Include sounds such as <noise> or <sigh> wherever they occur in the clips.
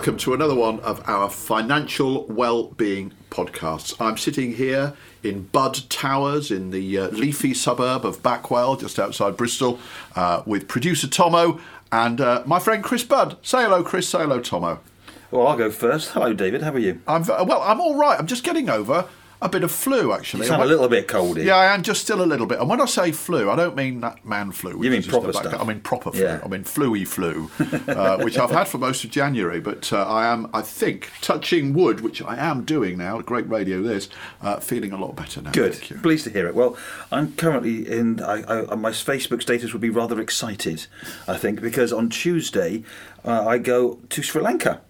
welcome to another one of our financial well-being podcasts. I'm sitting here in Budd Towers in the uh, leafy suburb of Backwell, just outside Bristol, uh, with producer Tommo and uh, my friend Chris Budd. Say hello, Chris. Say hello, Tommo. Well, I'll go first. Hello, David. How are you? I'm well. I'm all right. I'm just getting over a bit of flu, actually. Sound a little bit coldy. Yeah, I am just still a little bit. And when I say flu, I don't mean that man flu. You mean proper stuff. I mean proper flu. Yeah. I mean fluey flu, uh, <laughs> which I've had for most of January. But uh, I am, I think, touching wood, which I am doing now. Great radio, this. Uh, feeling a lot better now. Good. Pleased to hear it. Well, I'm currently in. I, I, my Facebook status would be rather excited, I think, because on Tuesday uh, I go to Sri Lanka.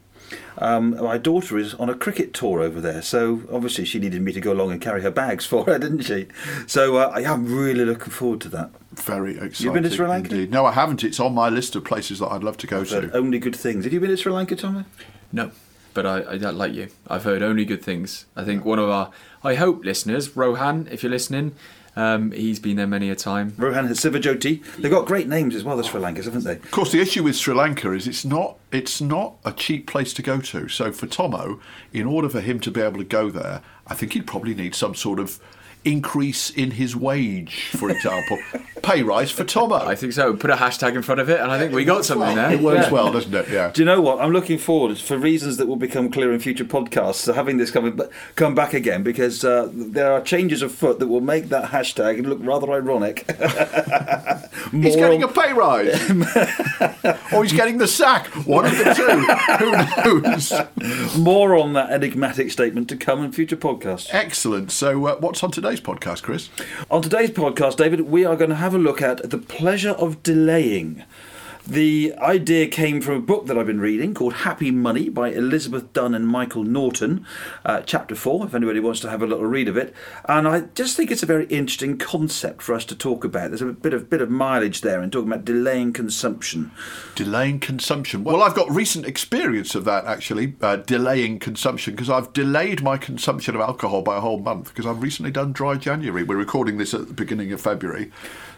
Um, my daughter is on a cricket tour over there, so obviously she needed me to go along and carry her bags <laughs> for her, didn't she? So uh, I am really looking forward to that. Very exciting. You've been to Sri Lanka? Indeed. No, I haven't. It's on my list of places that I'd love to go I've heard to. only good things. Have you been to Sri Lanka, Tommy? No, but I, I don't like you. I've heard only good things. I think one of our, I hope listeners, Rohan, if you're listening, um, he's been there many a time. Rohan Sivajoti. They've got great names as well, the Sri Lankans, haven't they? Of course, the issue with Sri Lanka is it's not it's not a cheap place to go to. So for Tommo, in order for him to be able to go there, I think he'd probably need some sort of increase in his wage, for example, <laughs> pay rise for Tommo. I think so. Put a hashtag in front of it, and I think we got something there. It works Yeah. well, doesn't it? Yeah. Do you know what? I'm looking forward for reasons that will become clear in future podcasts to having this come, come back again because uh, there are changes afoot that will make that hashtag look rather ironic. <laughs> He's getting a pay rise, <laughs> or he's getting the sack. One of the two. Who knows? More on that enigmatic statement to come in future podcasts. Excellent. So, uh, what's on today's podcast, Chris? On today's podcast, David, we are going to have a look at the pleasure of delaying. The idea came from a book that I've been reading called Happy Money by Elizabeth Dunn and Michael Norton, uh, chapter four, if anybody wants to have a little read of it. And I just think it's a very interesting concept for us to talk about. There's a bit of bit of mileage there in talking about delaying consumption. Delaying consumption. Well, I've got recent experience of that actually, uh, delaying consumption, because I've delayed my consumption of alcohol by a whole month because I've recently done dry January. We're recording this at the beginning of February.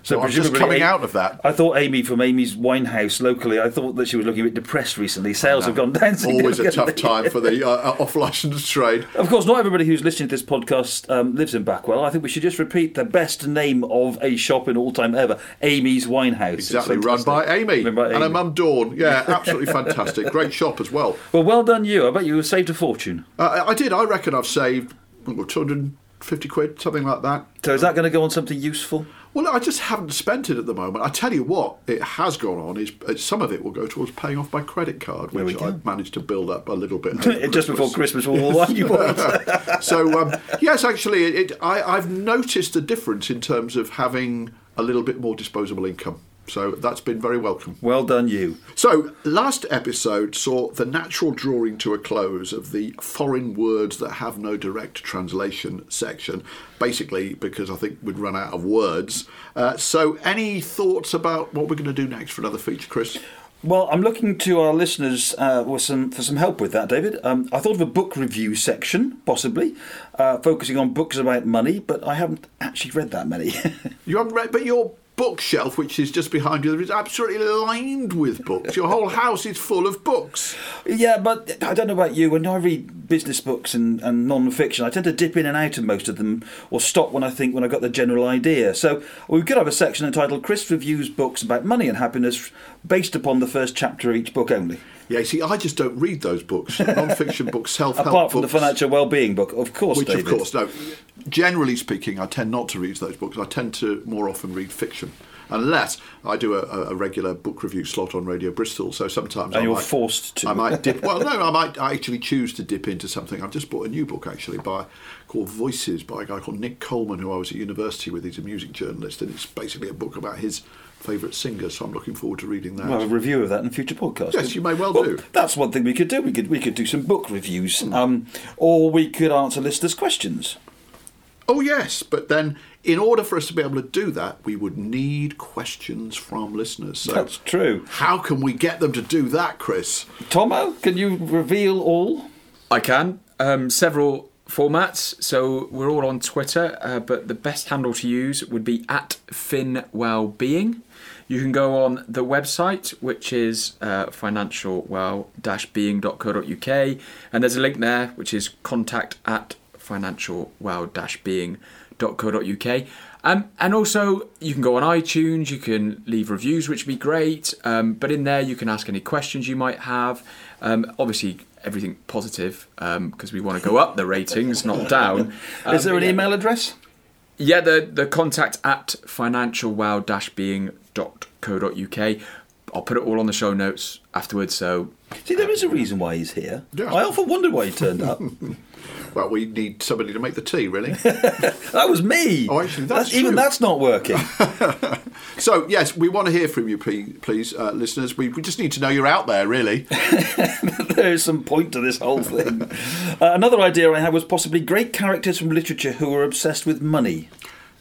So, just presumably coming A- out of that. I thought Amy from Amy's Winehouse locally. I thought that she was looking a bit depressed recently. Sales have gone <laughs> down. Always a tough time for the <laughs> uh, off licensed trade. Of course, not everybody who's listening to this podcast um, lives in Backwell. I think we should just repeat the best name of a shop in all time ever Amy's Winehouse. Exactly, run by. Amy by and her mum Dawn. Yeah, <laughs> absolutely fantastic. Great shop as well. Well, well done, you. I bet you saved a fortune. Uh, I did. I reckon I've saved oh, 250 quid, something like that. So, is that going to go on something useful? Well, I just haven't spent it at the moment. I tell you what, it has gone on. Is uh, some of it will go towards paying off my credit card, which. I managed to build up a little bit <laughs> Just before Christmas, all wine you bought. <laughs> so um, yes, actually, it, it, I, I've noticed a difference in terms of having a little bit more disposable income. So that's been very welcome. well done, you. So last episode saw the natural drawing to a close of the foreign words that have no direct translation section, basically because I think we'd run out of words. Uh, so any thoughts about what we're going to do next for another feature, Chris? Well, I'm looking to our listeners uh, with some for some help with that, David. Um, I thought of a book review section, possibly uh, focusing on books about money, but I haven't actually read that many. <laughs> You haven't read, but your bookshelf, which is just behind you, is absolutely lined with books. Your whole house is full of books. Yeah, but I don't know about you. When I read business books and, and non-fiction, I tend to dip in and out of most of them, or stop when I think when I got the general idea. So we could have a section entitled "Chris reviews books about money and happiness," based upon the first chapter of each book only. Yeah, see, I just don't read those books. <laughs> Non-fiction books, self-help Apart from the financial well-being book, of course, Which, David. of course, no. Generally speaking, I tend not to read those books. I tend to more often read fiction, unless I do a, a regular book review slot on Radio Bristol. So sometimes And I you're might, forced to. I might dip. Well, no, I <laughs> might I actually choose to dip into something. I've just bought a new book actually by called Voices by a guy called Nick Coleman, who I was at university with. He's a music journalist, and it's basically a book about his favourite singer, So I'm looking forward to reading that. We'll a review of that in future podcasts. Yes, you may well do. Hmm. That's one thing we could do. We could we could do some book reviews, um, or we could answer listeners' questions. Oh, yes, but then in order for us to be able to do that, we would need questions from listeners. So, That's true. how can we get them to do that, Chris? Tommo, can you reveal all? I can. Um, several formats. So we're all on Twitter, uh, but the best handle to use would be at FinWellbeing. You can go on the website, which is uh, financialwell-being.co.uk, and there's a link there, which is contact at financialwell-being.co.uk. Um, and also, you can go on iTunes, you can leave reviews, which would be great. Um, but in there, you can ask any questions you might have. Um, obviously, everything positive because we want to go up the ratings, not down. Um, Is there an yeah. email address? Yeah, the, the contact at financialwell-being.co.uk. I'll put it all on the show notes afterwards. So See, there uh, is a reason why he's here. Yeah. I often wondered why he turned up. <laughs> Well, we need somebody to make the tea, really. <laughs> that was me. Oh, actually, that's even true. that's not working. <laughs> so, yes, we want to hear from you, please, uh, listeners. We, we just need to know you're out there, really. <laughs> there is some point to this whole thing. Uh, another idea I had was possibly great characters from literature who are obsessed with money.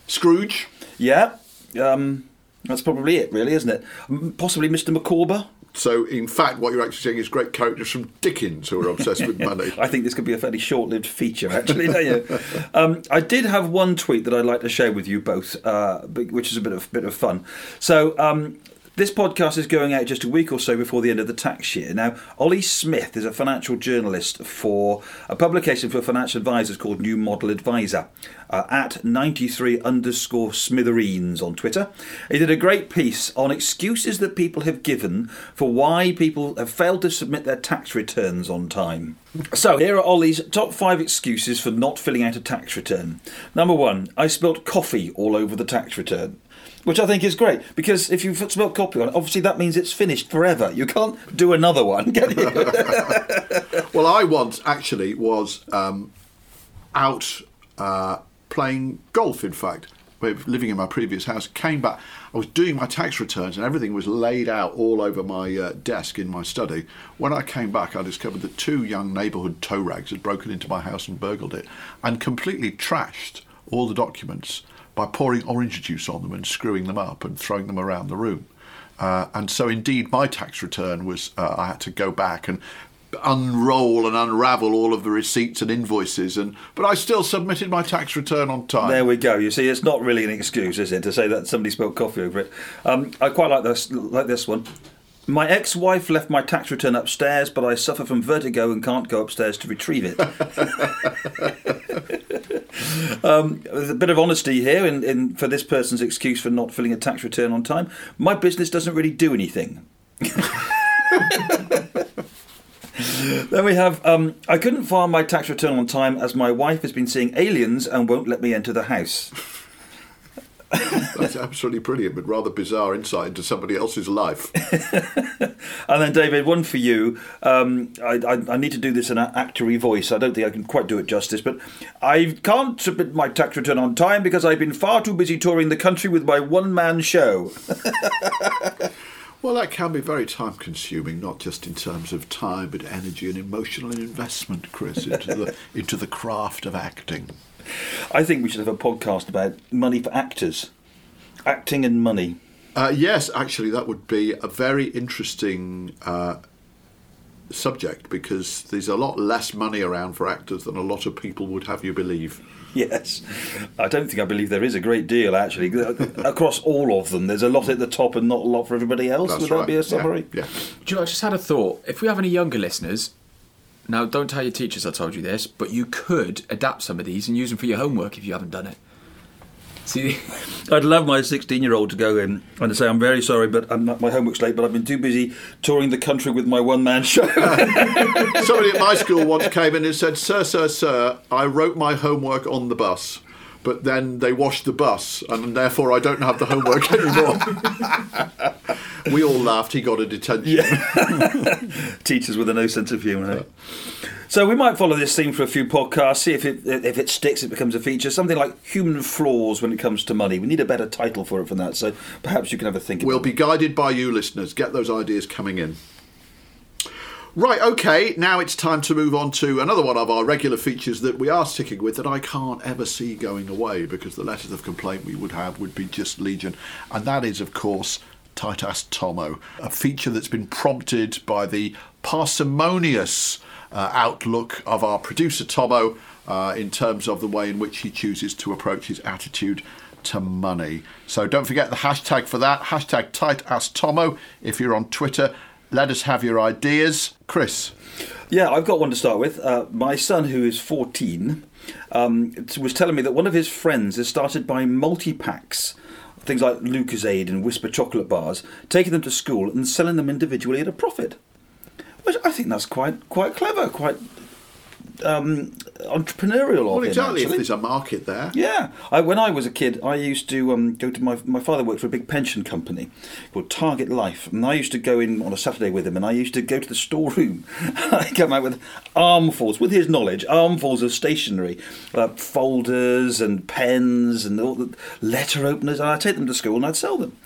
Scrooge. Yeah, um, that's probably it, really, isn't it? Possibly Mr. Micawber. So, in fact, what you're actually saying is great characters from Dickens who are obsessed with <laughs> money. I think this could be a fairly short-lived feature, actually. don't you? Um, I did have one tweet that I'd like to share with you both, uh, which is a bit of bit of fun. So. Um, this podcast is going out just a week or so before the end of the tax year. Now, Ollie Smith is a financial journalist for a publication for financial advisors called New Model Advisor uh, at 93 underscore smithereens on Twitter. He did a great piece on excuses that people have given for why people have failed to submit their tax returns on time. So, here are Ollie's top five excuses for not filling out a tax return. Number one, I spilt coffee all over the tax return. Which I think is great because if you've spilt coffee on it, obviously that means it's finished forever. You can't do another one, can you? <laughs> Well, I once actually was um, out uh, playing golf, in fact, living in my previous house. Came back, I was doing my tax returns and everything was laid out all over my uh, desk in my study. When I came back, I discovered that two young neighbourhood tow rags had broken into my house and burgled it and completely trashed all the documents by pouring orange juice on them and screwing them up and throwing them around the room. Uh, and so, indeed, my tax return was uh, I had to go back and unroll and unravel all of the receipts and invoices, and but I still submitted my tax return on time. There we go. You see, it's not really an excuse, is it, to say that somebody spilled coffee over it? Um, I quite like this. Like this one. My ex-wife left my tax return upstairs, but I suffer from vertigo and can't go upstairs to retrieve it. <laughs> <laughs> um, a bit of honesty here in, in for this person's excuse for not filling a tax return on time. My business doesn't really do anything. <laughs> Then we have um, I couldn't file my tax return on time as my wife has been seeing aliens and won't let me enter the house. That's absolutely brilliant, but rather bizarre insight into somebody else's life. <laughs> And then David, one for you. Um, I, I, I need to do this in an actory voice. I don't think I can quite do it justice, but I can't submit my tax return on time because I've been far too busy touring the country with my one-man show. <laughs> Well, that can be very time consuming, not just in terms of time, but energy and emotional investment, Chris, into the <laughs> into the craft of acting. I think we should have a podcast about money for actors, acting and money. Uh, yes, actually, that would be a very interesting uh, subject because there's a lot less money around for actors than a lot of people would have you believe. Yes, I don't think I believe there is a great deal actually <laughs> across all of them. There's a lot at the top and not a lot for everybody else. That's Would right. that be a Yeah, summary? Yeah. Do you know, I just had a thought. If we have any younger listeners, now don't tell your teachers I told you this, but you could adapt some of these and use them for your homework if you haven't done it. See, <laughs> I'd love my 16 year old to go in and say, I'm very sorry, but not, my homework's late, but I've been too busy touring the country with my one man show. <laughs> Somebody at my school once came in and said, Sir, sir, sir, I wrote my homework on the bus, but then they washed the bus, and therefore I don't have the homework <laughs> anymore. We all laughed. He got a detention. <laughs> Teachers with a no sense of humour. eh? So we might follow this theme for a few podcasts, see if it if it sticks, it becomes a feature. Something like human flaws when it comes to money. We need a better title for it than that. So perhaps you can have a think. We'll be guided by you, listeners. Get those ideas coming in. Right, okay, now it's time to move on to another one of our regular features that we are sticking with that I can't ever see going away because the letters of complaint we would have would be just legion. And that is, of course, tight ass Tommo, a feature that's been prompted by the parsimonious uh, outlook of our producer Tommo uh, in terms of the way in which he chooses to approach his attitude to money. So don't forget the hashtag for that hashtag tight ass Tommo if you're on Twitter. Let us have your ideas. Chris. Yeah, I've got one to start with. Uh, my son, who is 14, um, was telling me that one of his friends has started buying multi packs, things like Lucozade and Wispa chocolate bars, taking them to school and selling them individually at a profit. Which I think that's quite quite clever, quite um, entrepreneurial of Well, him, exactly. If there's a market there. Yeah, I, when I was a kid, I used to um, go to my my father worked for a big pension company called Target Life, and I used to go in on a Saturday with him, and I used to go to the storeroom. <laughs> I come out with armfuls, with his knowledge, armfuls of stationery, uh, folders and pens and all the letter openers, and I'd take them to school and I'd sell them.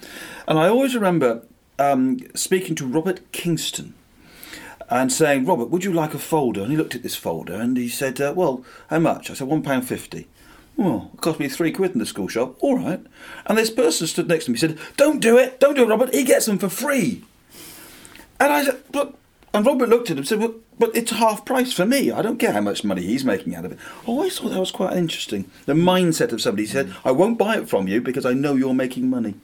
And I always remember um, speaking to Robert Kingston and saying, Robert, would you like a folder? And he looked at this folder and he said, uh, Well, how much? I said, £1.50. Well, it cost me three quid in the school shop. All right. And this person stood next to me and said, Don't do it, don't do it, Robert. He gets them for free. And I said, Look, and Robert looked at him and said, well, But it's half price for me. I don't care how much money he's making out of it. I always thought that was quite interesting. The mindset of somebody said, I won't buy it from you because I know you're making money.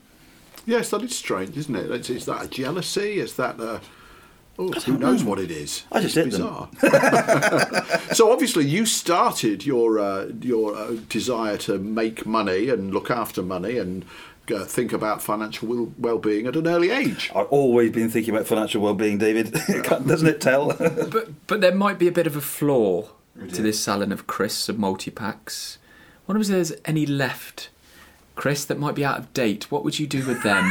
Yes, that is strange, isn't it? It's, is that a jealousy? Is that a. Oh, who knows what it is? I just it's hit them. bizarre. <laughs> so obviously, you started your uh, your uh, desire to make money and look after money and uh, think about financial well- well-being at an early age. I've always been thinking about financial well-being, David. <laughs> Doesn't it tell? <laughs> But but there might be a bit of a flaw to this selling of crisps of multi packs. Wonder if there's any left, Chris, that might be out of date. What would you do with them?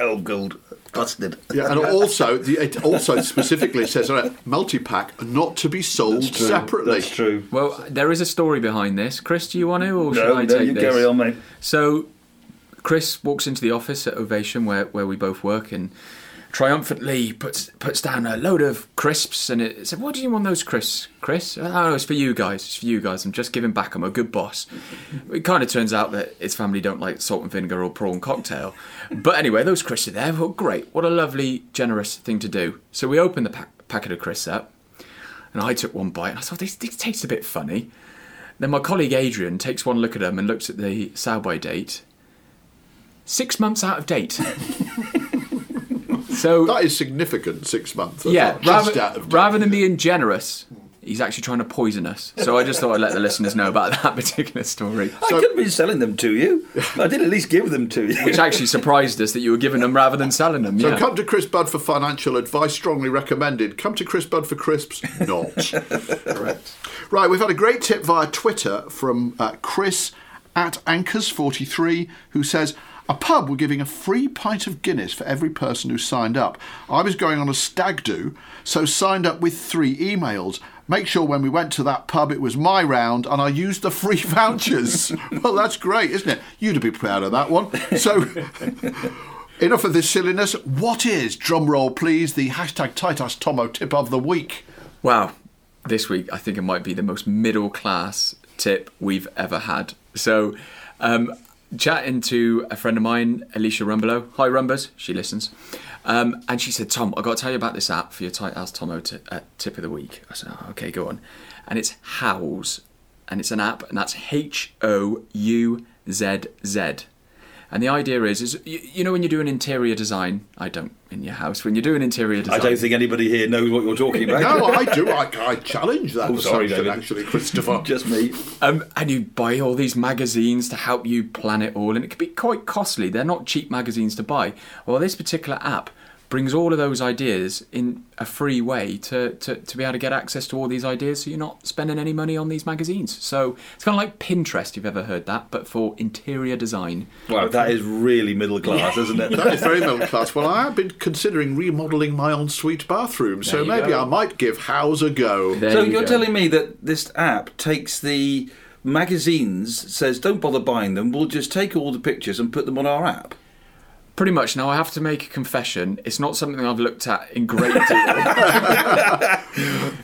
oh, gold. Busted. Yeah, and also the, it also specifically says on it, multi-pack not to be sold separately. That's true. well, there is a story behind this. Chris, do you want to, or should No, I no, take you this? carry on, mate. So, Chris walks into the office at Ovation, where, where we both work, and triumphantly puts puts down a load of crisps. And it said, "What do you want those crisps, Chris?" Oh, it's for you guys. It's for you guys. I'm just giving back. I'm a good boss. It kind of turns out that his family don't like salt and vinegar or prawn cocktail. But anyway, those crisps are there. Well, great. What a lovely, generous thing to do. So we opened the pack, packet of crisps up, and I took one bite, and I thought this, these taste a bit funny. Then my colleague Adrian takes one look at them and looks at the sell by date. Six months out of date. <laughs> so That is significant. Six months. That's yeah, not just rather, rather than being generous, he's actually trying to poison us. So I just thought I'd let the listeners know about that <laughs> particular story, I could have been selling them to you. I did at least give them to you. which actually surprised us that you were giving them rather than selling them. So yeah. come to Chris Budd for financial advice, strongly recommended. Come to Chris Budd for crisps, not. <laughs> Correct. Right, we've had a great tip via Twitter from uh, Chris at Anchors43 who says, a pub were giving a free pint of Guinness for every person who signed up. I was going on a stag do, so signed up with three emails. Make sure when we went to that pub it was my round and I used the free <laughs> vouchers. well, that's great, isn't it? You'd be proud of that one. So <laughs> Enough of this silliness. What is, drum roll please, the hashtag tight ass Tommo tip of the week? Wow, this week I think it might be the most middle class tip we've ever had. So, um, chatting to a friend of mine, Alicia Rumbelow. Hi, Rumbers. She listens. Um, and she said, Tom, I've got to tell you about this app for your tight ass Tommo t- uh, tip of the week. I said, oh, okay, go on. And it's Houzz. And it's an app, and that's H O U Z Z. And the idea is, is you, you know when you do an interior design, I don't in your house. When you do an interior design, I don't think anybody here knows what you're talking about. <laughs> No, I do. I, I challenge that Oh, sorry, David. actually, Christopher. <laughs> Just me. Um, and you buy all these magazines to help you plan it all, and it can be quite costly. They're not cheap magazines to buy. Well, this particular app brings all of those ideas in a free way to, to, to be able to get access to all these ideas so you're not spending any money on these magazines. So it's kind of like Pinterest, if you've ever heard that, but for interior design. Wow, that is really middle class, <laughs> isn't it? That is very middle class. Well, I have been considering remodelling my ensuite bathroom, so There you maybe go. I might give Houzz a go. There so you you're go. telling me that this app takes the magazines, says don't bother buying them, we'll just take all the pictures and put them on our app. Pretty much. Now I have to make a confession. It's not something I've looked at in great detail. <laughs>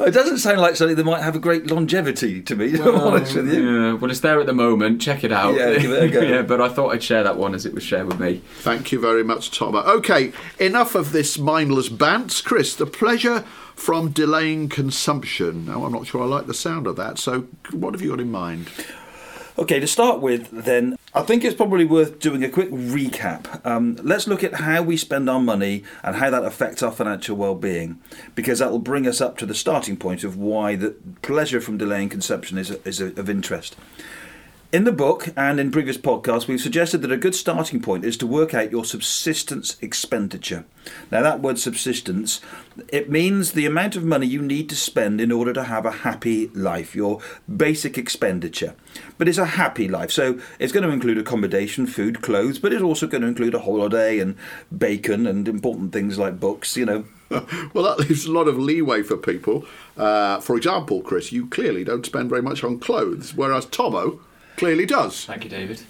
It doesn't sound like something that might have a great longevity to me. To be honest with you. yeah, well, it's there at the moment. Check it out. Yeah, give it a go. <laughs> yeah, but I thought I'd share that one as it was shared with me. Thank you very much, Tom. Okay, enough of this mindless bants. Chris, the pleasure from delaying consumption. Now, I'm not sure I like the sound of that, so what have you got in mind? Okay, to start with, then, I think it's probably worth doing a quick recap. Um, let's look at how we spend our money and how that affects our financial well-being, because that will bring us up to the starting point of why the pleasure from delaying consumption is, is of interest. In the book and in previous podcasts, we've suggested that a good starting point is to work out your subsistence expenditure. Now, that word subsistence, it means the amount of money you need to spend in order to have a happy life, your basic expenditure. But it's a happy life, so it's going to include accommodation, food, clothes, but it's also going to include a holiday and bacon and important things like books, you know. <laughs> well, that leaves a lot of leeway for people. Uh, for example, Chris, you clearly don't spend very much on clothes, whereas Tommo clearly does. Thank you, David.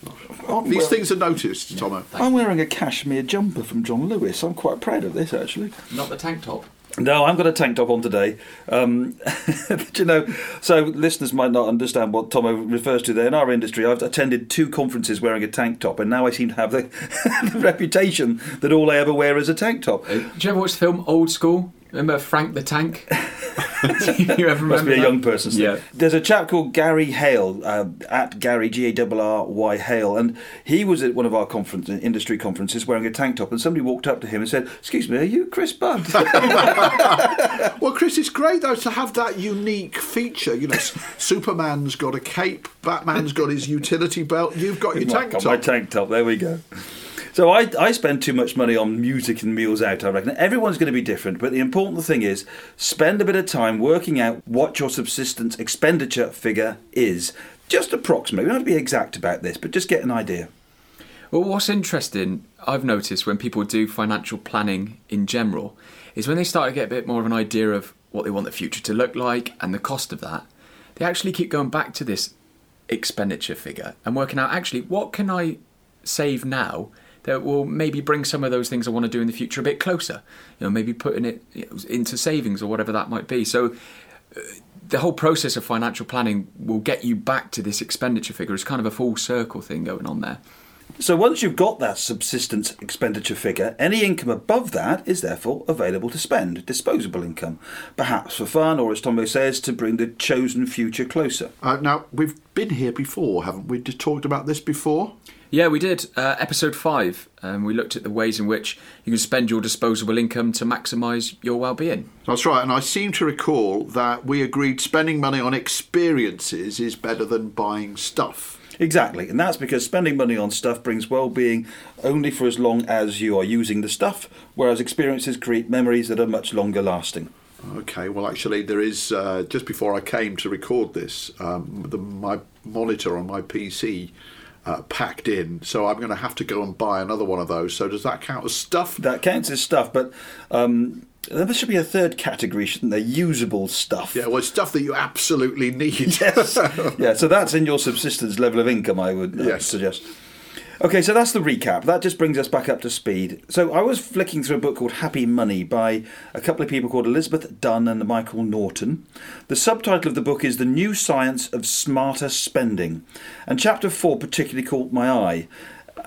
I'm These wear- things are noticed, Tommo. I'm wearing a cashmere jumper from John Lewis. I'm quite proud of this, actually. Not the tank top. No, I've got a tank top on today. Um, <laughs> but, you know, so listeners might not understand what Tommo refers to there. In our industry, I've attended two conferences wearing a tank top, and now I seem to have the, <laughs> the reputation that all I ever wear is a tank top. Uh, do you ever watch the film Old School? Remember Frank the Tank? Do <laughs> <laughs> you ever remember Must be a that? young person's thing. Yeah. There's a chap called Garry Hale, uh, at Garry, G A R R Y Hale, and he was at one of our conference, industry conferences wearing a tank top, and somebody walked up to him and said, Excuse me, are you Chris Budd? <laughs> Well, Chris, it's great though to have that unique feature. You know, Superman's got a cape, Batman's got his utility belt, you've got your tank Got top. My tank top. There we go. So I, I spend too much money on music and meals out. I reckon everyone's going to be different, but the important thing is spend a bit of time working out what your subsistence expenditure figure is. Just approximately. We don't have to be exact about this, but just get an idea. Well, what's interesting, I've noticed when people do financial planning in general, is when they start to get a bit more of an idea of what they want the future to look like and the cost of that, they actually keep going back to this expenditure figure and working out actually what can I save now that will maybe bring some of those things I want to do in the future a bit closer. You know, maybe putting it you know, into savings or whatever that might be. So uh, the whole process of financial planning will get you back to this expenditure figure. It's kind of a full circle thing going on there. So once you've got that subsistence expenditure figure, any income above that is therefore available to spend, disposable income, perhaps for fun or, as Tommo says, to bring the chosen future closer. Uh, now, we've been here before, haven't we? Just talked about this before? Yeah, we did. Uh, episode five, um, we looked at the ways in which you can spend your disposable income to maximise your well-being. That's right, and I seem to recall that we agreed spending money on experiences is better than buying stuff. Exactly, and that's because spending money on stuff brings well being only for as long as you are using the stuff, whereas experiences create memories that are much longer lasting. Okay, well, actually, there is uh, just before I came to record this, um, the, my monitor on my PC uh, packed in, so I'm going to have to go and buy another one of those. So, does that count as stuff? That counts as stuff, but um, there should be a third category, shouldn't there? Usable stuff. Yeah, well, stuff that you absolutely need. Yes. <laughs> yeah, so that's in your subsistence level of income, I would uh, Yes. suggest. Okay, so that's the recap. That just brings us back up to speed. So I was flicking through a book called Happy Money by a couple of people called Elizabeth Dunn and Michael Norton. The subtitle of the book is The New Science of Smarter Spending, and chapter 4 particularly caught my eye.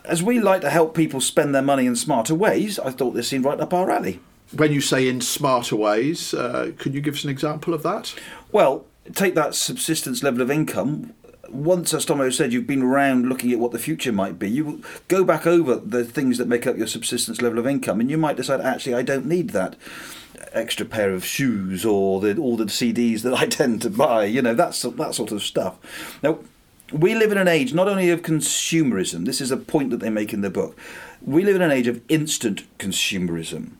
As we like to help people spend their money in smarter ways, I thought this seemed right up our alley. when you say in smarter ways, uh, could you give us an example of that? Well, take that subsistence level of income. Once, as Tommo said, you've been around looking at what the future might be. You go back over the things that make up your subsistence level of income, and you might decide, actually, I don't need that extra pair of shoes or the, all the CDs that I <laughs> tend to buy. You know, that's that sort of stuff. Now, we live in an age not only of consumerism. This is a point that they make in the book. We live in an age of instant consumerism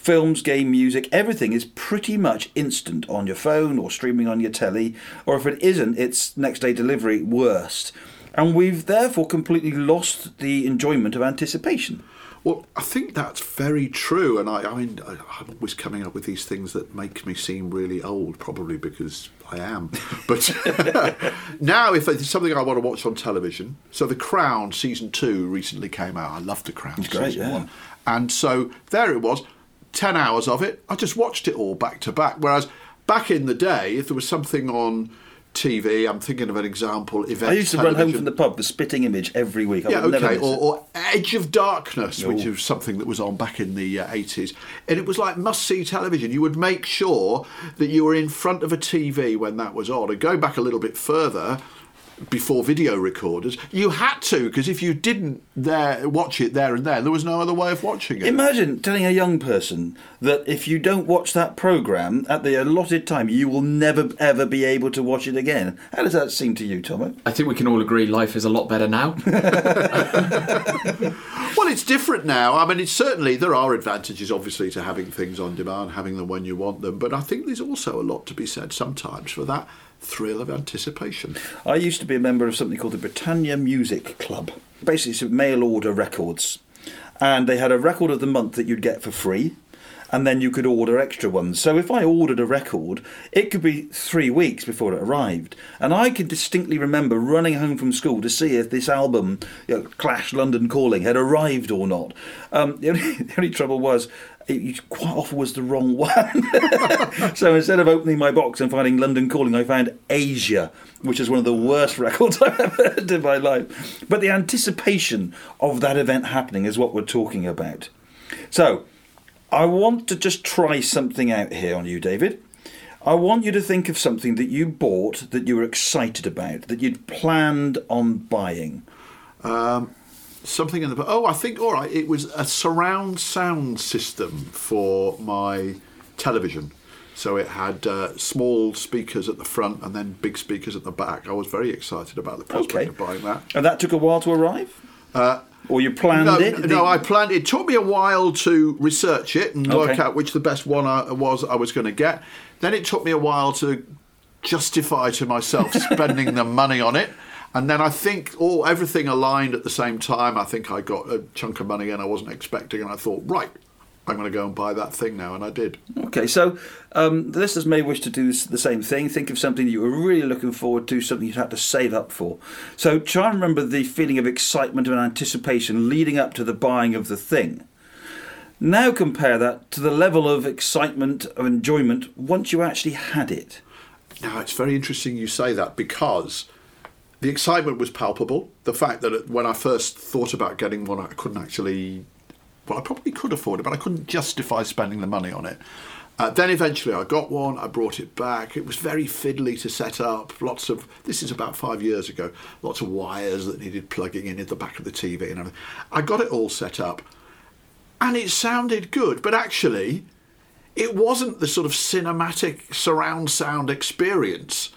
films, game, music, everything is pretty much instant on your phone or streaming on your telly, or if it isn't, it's next day delivery worst. And we've therefore completely lost the enjoyment of anticipation. Well, I think that's very true, and I, I mean, I, I'm always coming up with these things that make me seem really old, probably because I am. <laughs> But <laughs> now, if it's something I want to watch on television, so The Crown season two recently came out. I love The Crown It's great, season yeah. one, and so there it was, ten hours of it. I just watched it all back to back. Whereas back in the day, if there was something on TV, I'm thinking of an example. Event I used to run home from the pub, the spitting image, every week. I Yeah, okay. Or, or Edge of Darkness, which Oh. was something that was on back in the uh, 80s. And it was like must see television. You would make sure that you were in front of a TV when that was on. And going back a little bit further, before video recorders, you had to, because if you didn't there watch it there and then, there was no other way of watching it. Imagine telling a young person that if you don't watch that programme at the allotted time, you will never ever be able to watch it again. How does that seem to you, Tommo? I think we can all agree life is a lot better now. <laughs> <laughs> Well, it's different now. I mean, it's certainly there are advantages, obviously, to having things on demand, having them when you want them. But I think there's also a lot to be said sometimes for that thrill of anticipation. I used to be a member of something called the Britannia Music Club. Basically, it's mail order records. And they had a record of the month that you'd get for free. And then you could order extra ones. So if I ordered a record, it could be three weeks before it arrived. And I can distinctly remember running home from school to see if this album, you know, Clash London Calling, had arrived or not. Um, <laughs> the, only, the only trouble was, it quite often was the wrong one. <laughs> so instead of opening my box and finding London Calling, I found Asia, which is one of the worst records <laughs> I've ever heard in my life. But the anticipation of that event happening is what we're talking about. So I want to just try something out here on you, David. I want you to think of something that you bought that you were excited about, that you'd planned on buying. Um, Something in the oh, I think all right. It was a surround sound system for my television. So it had uh, small speakers at the front and then big speakers at the back. I was very excited about the prospect Okay. of buying that. And that took a while to arrive? or you planned No, it? no, I planned. It took me a while to research it and work out which the best one I, was I was going to get. Then it took me a while to justify to myself <laughs> spending the money on it. And then I think all everything aligned at the same time. I think I got a chunk of money and I wasn't expecting, and I thought, right, I'm going to go and buy that thing now, and I did. Okay, so um, the listeners may wish to do the same thing. Think of something you were really looking forward to, something you'd had to save up for. So try and remember the feeling of excitement and anticipation leading up to the buying of the thing. Now compare that to the level of excitement, of enjoyment, once you actually had it. Now, it's very interesting you say that because the excitement was palpable. The fact that when I first thought about getting one, I couldn't actually, well, I probably could afford it, but I couldn't justify spending the money on it. Uh, then eventually I got one, I brought it back. It was very fiddly to set up. Lots of, this is about five years ago, lots of wires that needed plugging in at the back of the TV and everything. I got it all set up and it sounded good, but actually, it wasn't the sort of cinematic surround sound experience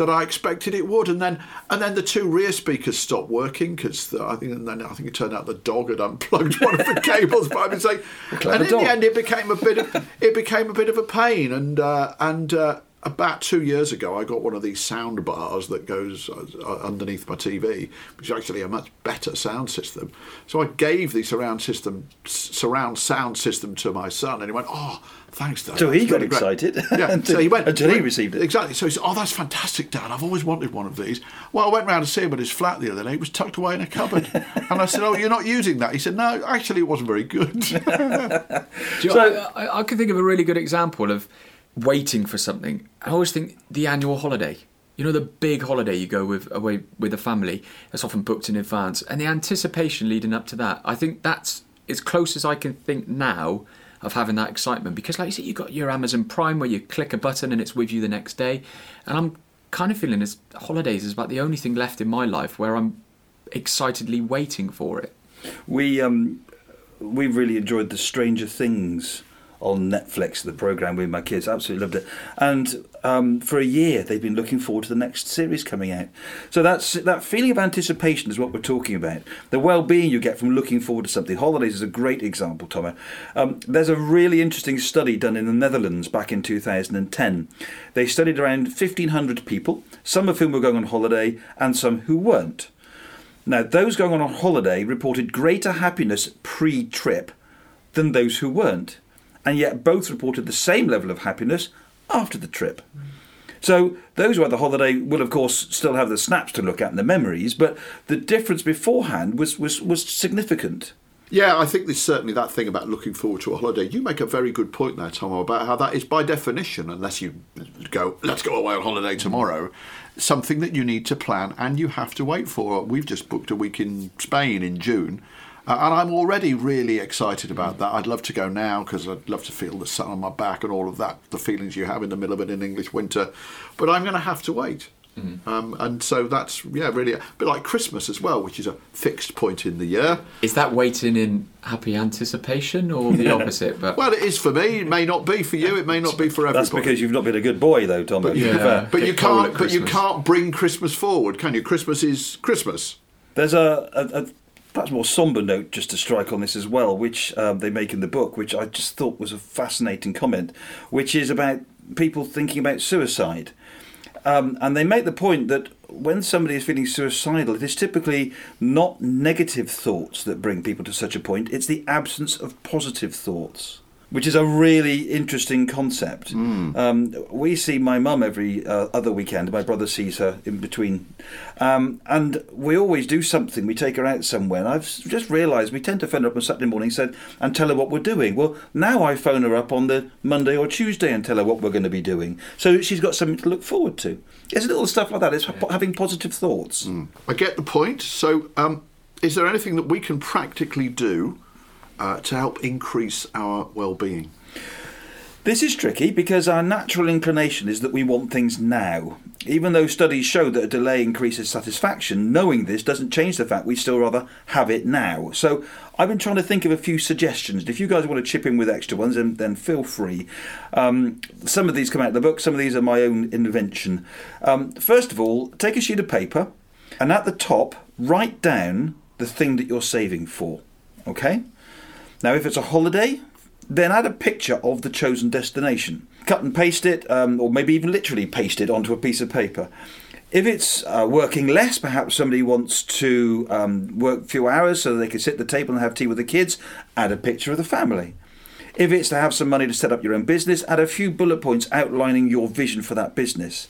that I expected it would. And then and then the two rear speakers stopped working because I think and then I think it turned out the dog had unplugged one of the <laughs> cables by mistake. And in dog. the end, it became a bit of it became a bit of a pain. And uh, and uh, about two years ago, I got one of these sound bars that goes uh, underneath my TV, which is actually a much better sound system. So I gave the surround system, surround sound system to my son, and he went, "Oh, thanks, Dad." So he got really great." excited. Yeah, Until- <laughs> so he went until he went- received it. Exactly. So he said, "Oh, that's fantastic, Dad. I've always wanted one of these." Well, I went round to see him at his flat the other day. It was tucked away in a cupboard, <laughs> and I said, "Oh, you're not using that?" He said, "No, actually, it wasn't very good." <laughs> So- I, I, I can think of a really good example of waiting for something. I always think the annual holiday. You know, the big holiday you go with away with a family. That's often booked in advance, and the anticipation leading up to that. I think that's as close as I can think now of having that excitement because, like you said, you got your Amazon Prime where you click a button and it's with you the next day, and I'm kind of feeling as holidays is about the only thing left in my life where I'm excitedly waiting for it. We um, we really enjoyed the Stranger Things on Netflix, the program with my kids. Absolutely loved it. And um, for a year, they've been looking forward to the next series coming out. So that's that feeling of anticipation is what we're talking about. The well-being you get from looking forward to something. Holidays is a great example, Tommo. Um, there's a really interesting study done in the Netherlands back in 2010. They studied around 1,500 people, some of whom were going on holiday and some who weren't. Now, those going on holiday reported greater happiness pre trip than those who weren't, and yet both reported the same level of happiness after the trip. So, those who had the holiday will, of course, still have the snaps to look at and the memories, but the difference beforehand was, was, was significant. Yeah, I think there's certainly that thing about looking forward to a holiday. You make a very good point there, Tom, about how that is by definition, unless you go, let's go away on holiday tomorrow, something that you need to plan and you have to wait for. We've just booked a week in Spain in June. Uh, and I'm already really excited about that. I'd love to go now because I'd love to feel the sun on my back and all of that, the feelings you have in the middle of an English winter. But I'm going to have to wait. Mm. Um, and so that's yeah really a bit like Christmas as well, which is a fixed point in the year. Is that waiting in happy anticipation or the <laughs> opposite? But well, it is for me. It may not be for you. It may not be for everybody. That's because you've not been a good boy, though, Tom. But, yeah, but you can't. But you can't bring Christmas forward, can you? Christmas is Christmas. There's a, a, a perhaps more somber note just to strike on this as well, which um, they make in the book, which I just thought was a fascinating comment, which is about people thinking about suicide. Um, and they make the point that when somebody is feeling suicidal, it is typically not negative thoughts that bring people to such a point, it's the absence of positive thoughts which is a really interesting concept. Mm. Um, we see my mum every uh, other weekend. My brother sees her in between, um, and we always do something. We take her out somewhere. And I've just realised we tend to phone her up on Saturday morning, said, and tell her what we're doing. Well, now I phone her up on the Monday or Tuesday and tell her what we're going to be doing, so she's got something to look forward to. It's little stuff like that. It's having positive thoughts. Mm. I get the point. So, um, is there anything that we can practically do? Uh, to help increase our well-being? This is tricky because our natural inclination is that we want things now. Even though studies show that a delay increases satisfaction, knowing this doesn't change the fact we still rather have it now. So I've been trying to think of a few suggestions. If you guys want to chip in with extra ones, then, then feel free. Um, some of these come out of the book, some of these are my own invention. Um, first of all, take a sheet of paper and at the top, write down the thing that you're saving for. Okay? Now, if it's a holiday, then add a picture of the chosen destination. Cut and paste it, um, or maybe even literally paste it onto a piece of paper. If it's uh, working less, perhaps somebody wants to um, work a few hours so they can sit at the table and have tea with the kids, add a picture of the family. If it's to have some money to set up your own business, add a few bullet points outlining your vision for that business.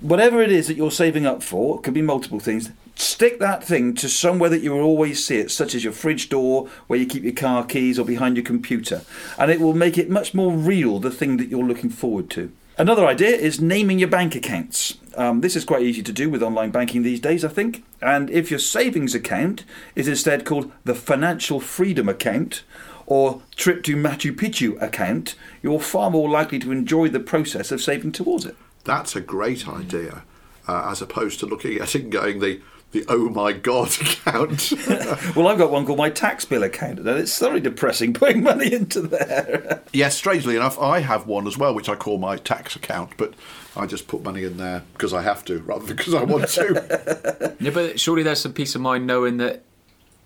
Whatever it is that you're saving up for, it could be multiple things, stick that thing to somewhere that you will always see it, such as your fridge door, where you keep your car keys, or behind your computer, and it will make it much more real, the thing that you're looking forward to. Another idea is naming your bank accounts. Um, this is quite easy to do with online banking these days, I think. And if your savings account is instead called the Financial Freedom Account or Trip to Machu Picchu account, you're far more likely to enjoy the process of saving towards it. That's a great idea, uh, as opposed to looking at it and going the the oh my god <laughs> account. <laughs> well, I've got one called my tax bill account, and it's thoroughly depressing putting <laughs> money into there. yes, strangely enough, I have one as well, which I call my tax account, but I just put money in there because I have to rather than because I want to. yeah, but surely there's some peace of mind knowing that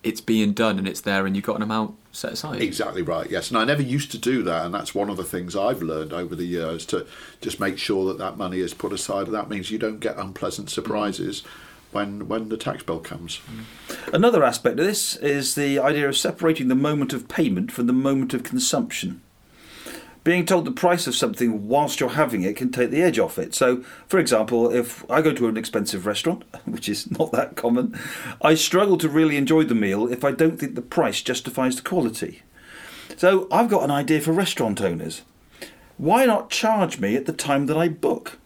it's being done and it's there and you've got an amount set aside. Exactly right, yes. And I never used to do that, and that's one of the things I've learned over the years to just make sure that that money is put aside. That means you don't get unpleasant surprises. Mm when when the tax bill comes. Another aspect of this is the idea of separating the moment of payment from the moment of consumption. Being told the price of something whilst you're having it can take the edge off it. So, for example, if I go to an expensive restaurant, <laughs> which is not that common, I struggle to really enjoy the meal if I don't think the price justifies the quality. So, I've got an idea for restaurant owners. Why not charge me at the time that I book?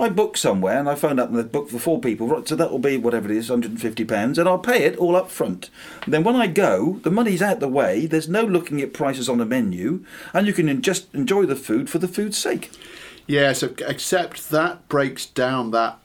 I book somewhere and I phone up and they've booked for four people, so that will be whatever it is, £150, and I'll pay it all up front. And then when I go, the money's out the way, there's no looking at prices on a menu, and you can just enjoy the food for the food's sake. Yeah, so except that breaks down that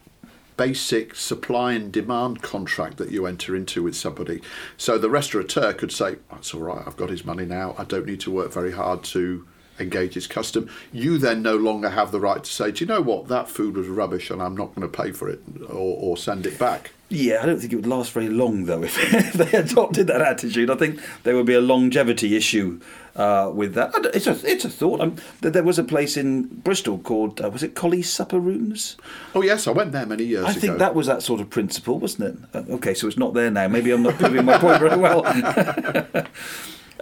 basic supply and demand contract that you enter into with somebody. So the restaurateur could say, oh, That's all right, I've got his money now, I don't need to work very hard to engages custom. You then no longer have the right to say, do you know what, that food was rubbish and I'm not going to pay for it or, or send it back. Yeah, I don't think it would last very long though if, <laughs> if they adopted that attitude. I think there would be a longevity issue uh, with that. It's a it's a thought. Um, there was a place in Bristol called uh, was it Collie's Supper Rooms? Oh, yes, I went there many years I ago. I think that was that sort of principle, wasn't it? Uh, okay, so it's not there now. Maybe I'm not proving my point very well. <laughs>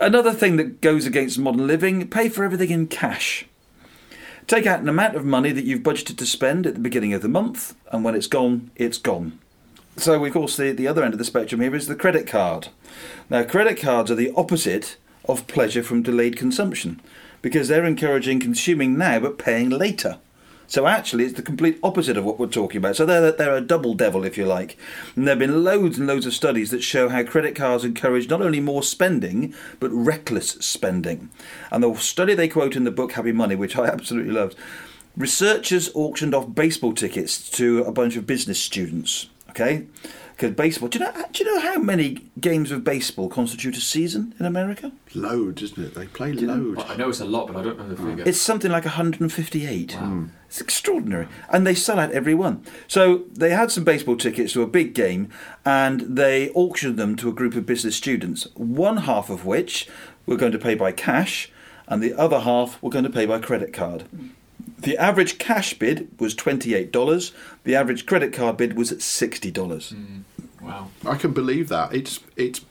Another thing that goes against modern living: pay for everything in cash. Take out an amount of money that you've budgeted to spend at the beginning of the month, and when it's gone, it's gone. So, of course, the, the other end of the spectrum here is the credit card. Now, credit cards are the opposite of pleasure from delayed consumption because they're encouraging consuming now but paying later. So, actually, it's the complete opposite of what we're talking about. So, they're, they're a double devil, if you like. And there have been loads and loads of studies that show how credit cards encourage not only more spending but reckless spending. And the study they quote in the book Happy Money, which I <laughs> absolutely loved, researchers auctioned off baseball tickets to a bunch of business students. Okay, because baseball. Do you know? Do you know how many games of baseball constitute a season in America? Loads, isn't it? They play loads. Well, I know it's a lot, but I don't know the oh. figure. It's something like 158. Hmm. It's extraordinary. And they sell out every one. So they had some baseball tickets to a big game and they auctioned them to a group of business students, one half of which were going to pay by cash and the other half were going to pay by credit card. The average cash bid was $28. The average credit card bid was $60. Hmm. Wow. I can believe that. It's it's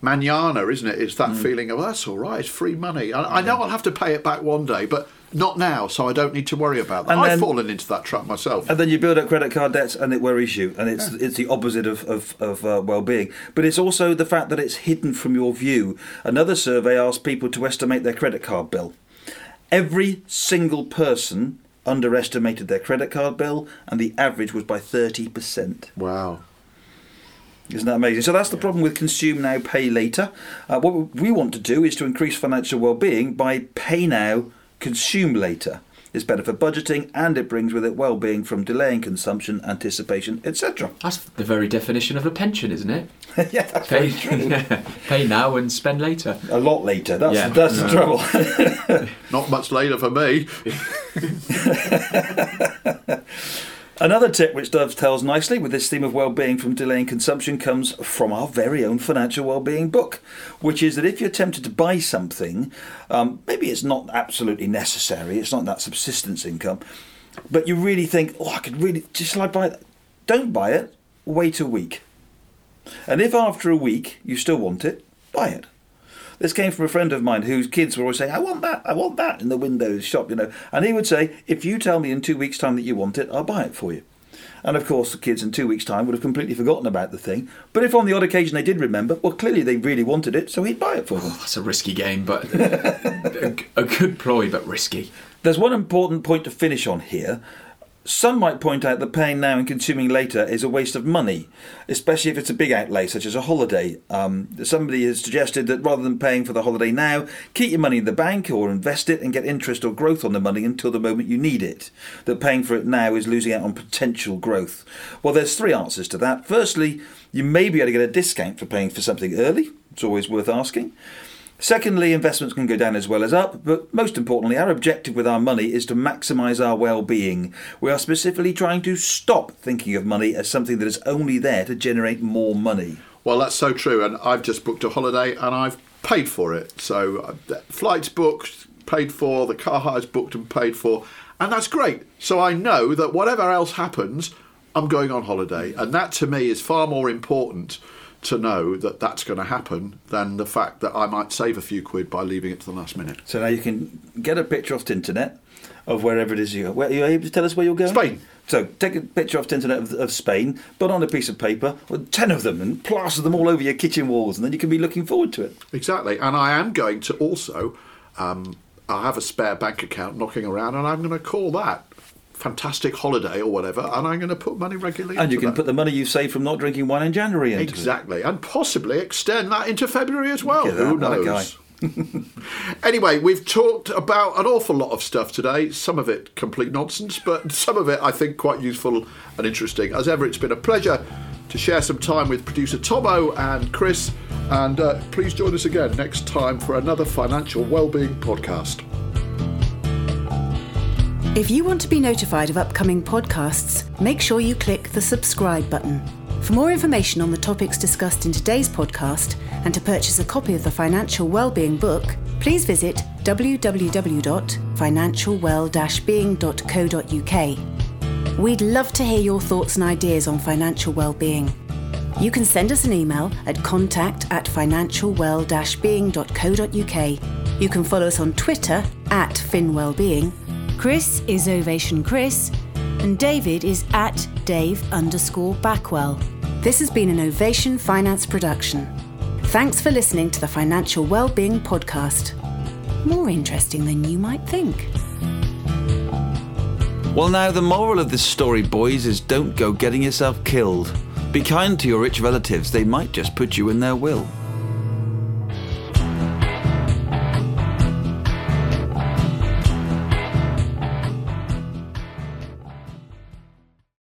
manana, isn't it? It's that feeling of that's all right, it's free money. I, I know I'll have to pay it back one day, but not now, so I don't need to worry about that. And I've then- fallen into that trap myself. And then you build up credit card debts, and it worries you, and it's it's the opposite of of, of uh, well-being. But it's also the fact that it's hidden from your view. Another survey asked people to estimate their credit card bill. Every single person underestimated their credit card bill, and the average was by thirty percent. wow. Isn't that amazing? So that's the problem with consume now, pay later. Uh, what we want to do is to increase financial well-being by pay now, consume later. It's better for budgeting, and it brings with it well-being from delaying consumption, anticipation, etc. That's the very definition of a pension, isn't it? <laughs> yeah, that's Pay, very true. <laughs> pay now and spend later. A lot later. That's Yeah. that's the trouble. <laughs> Not much later for me. Another tip which dovetails nicely with this theme of well-being from delaying consumption comes from our very own financial well-being book, which is that if you're tempted to buy something, um, maybe it's not absolutely necessary, it's not that subsistence income, but you really think, oh, I could really just like buy that. Don't buy it. Wait a week, and if after a week you still want it, buy it. This came from a friend of mine whose kids were always saying, I want that, I want that in the Windows shop, you know. And he would say, if you tell me in two weeks' time that you want it, I'll buy it for you. And of course, the kids in two weeks' time would have completely forgotten about the thing. But if on the odd occasion they did remember, well, clearly they really wanted it, so he'd buy it for them. Oh, that's a risky game, but <laughs> a, a good ploy, but risky. There's one important point to finish on here. Some might point out that paying now and consuming later is a waste of money, especially if it's a big outlay such as a holiday. Um, somebody has suggested that rather than paying for the holiday now, keep your money in the bank or invest it and get interest or growth on the money until the moment you need it. That paying for it now is losing out on potential growth. Well, there's three answers to that. Firstly, you may be able to get a discount for paying for something early. It's always worth asking. Secondly, investments can go down as well as up, but most importantly, our objective with our money is to maximise our well being. We are specifically trying to stop thinking of money as something that is only there to generate more money. Well, that's so true. And I've just booked a holiday and I've paid for it. So, uh, flights booked, paid for, the car hire's booked and paid for. And that's great. So I know that whatever else happens, I'm going on holiday. And that to me is far more important to know that that's going to happen than the fact that I might save a few quid by leaving it to the last minute. So now you can get a picture off the internet of wherever it is you go. Where, are you able to tell us where you're going? Spain. So take a picture off the internet of, of Spain, put on a piece of paper, with ten of them, and plaster them all over your kitchen walls, and then you can be looking forward to it. Exactly. And I am going to also, um, I have a spare bank account knocking around and I'm going to call that fantastic holiday or whatever and I'm going to put money regularly And you can that. put the money you've saved from not drinking wine in January into it. Exactly, and possibly extend that into February as well. Who knows? <laughs> <laughs> anyway, we've talked about an awful lot of stuff today. Some of it complete nonsense, but some of it I think quite useful and interesting. As ever, it's been a pleasure to share some time with producer Tommo and Chris. And uh, please join us again next time for another financial wellbeing podcast. If you want to be notified of upcoming podcasts, make sure you click the subscribe button. For more information on the topics discussed in today's podcast and to purchase a copy of the Financial Wellbeing book, please visit www.financialwell-being.co.uk. We'd love to hear your thoughts and ideas on financial well-being. You can send us an email at contact at financialwell-being.co.uk. You can follow us on Twitter at FinWellbeing. Chris is Ovation Chris, and David is at Dave underscore Backwell. This has been an Ovation Finance production. Thanks for listening to the Financial Wellbeing Podcast. More interesting than you might think. Well, now, the moral of this story, boys, is don't go getting yourself killed. Be kind to your rich relatives, they might just put you in their will.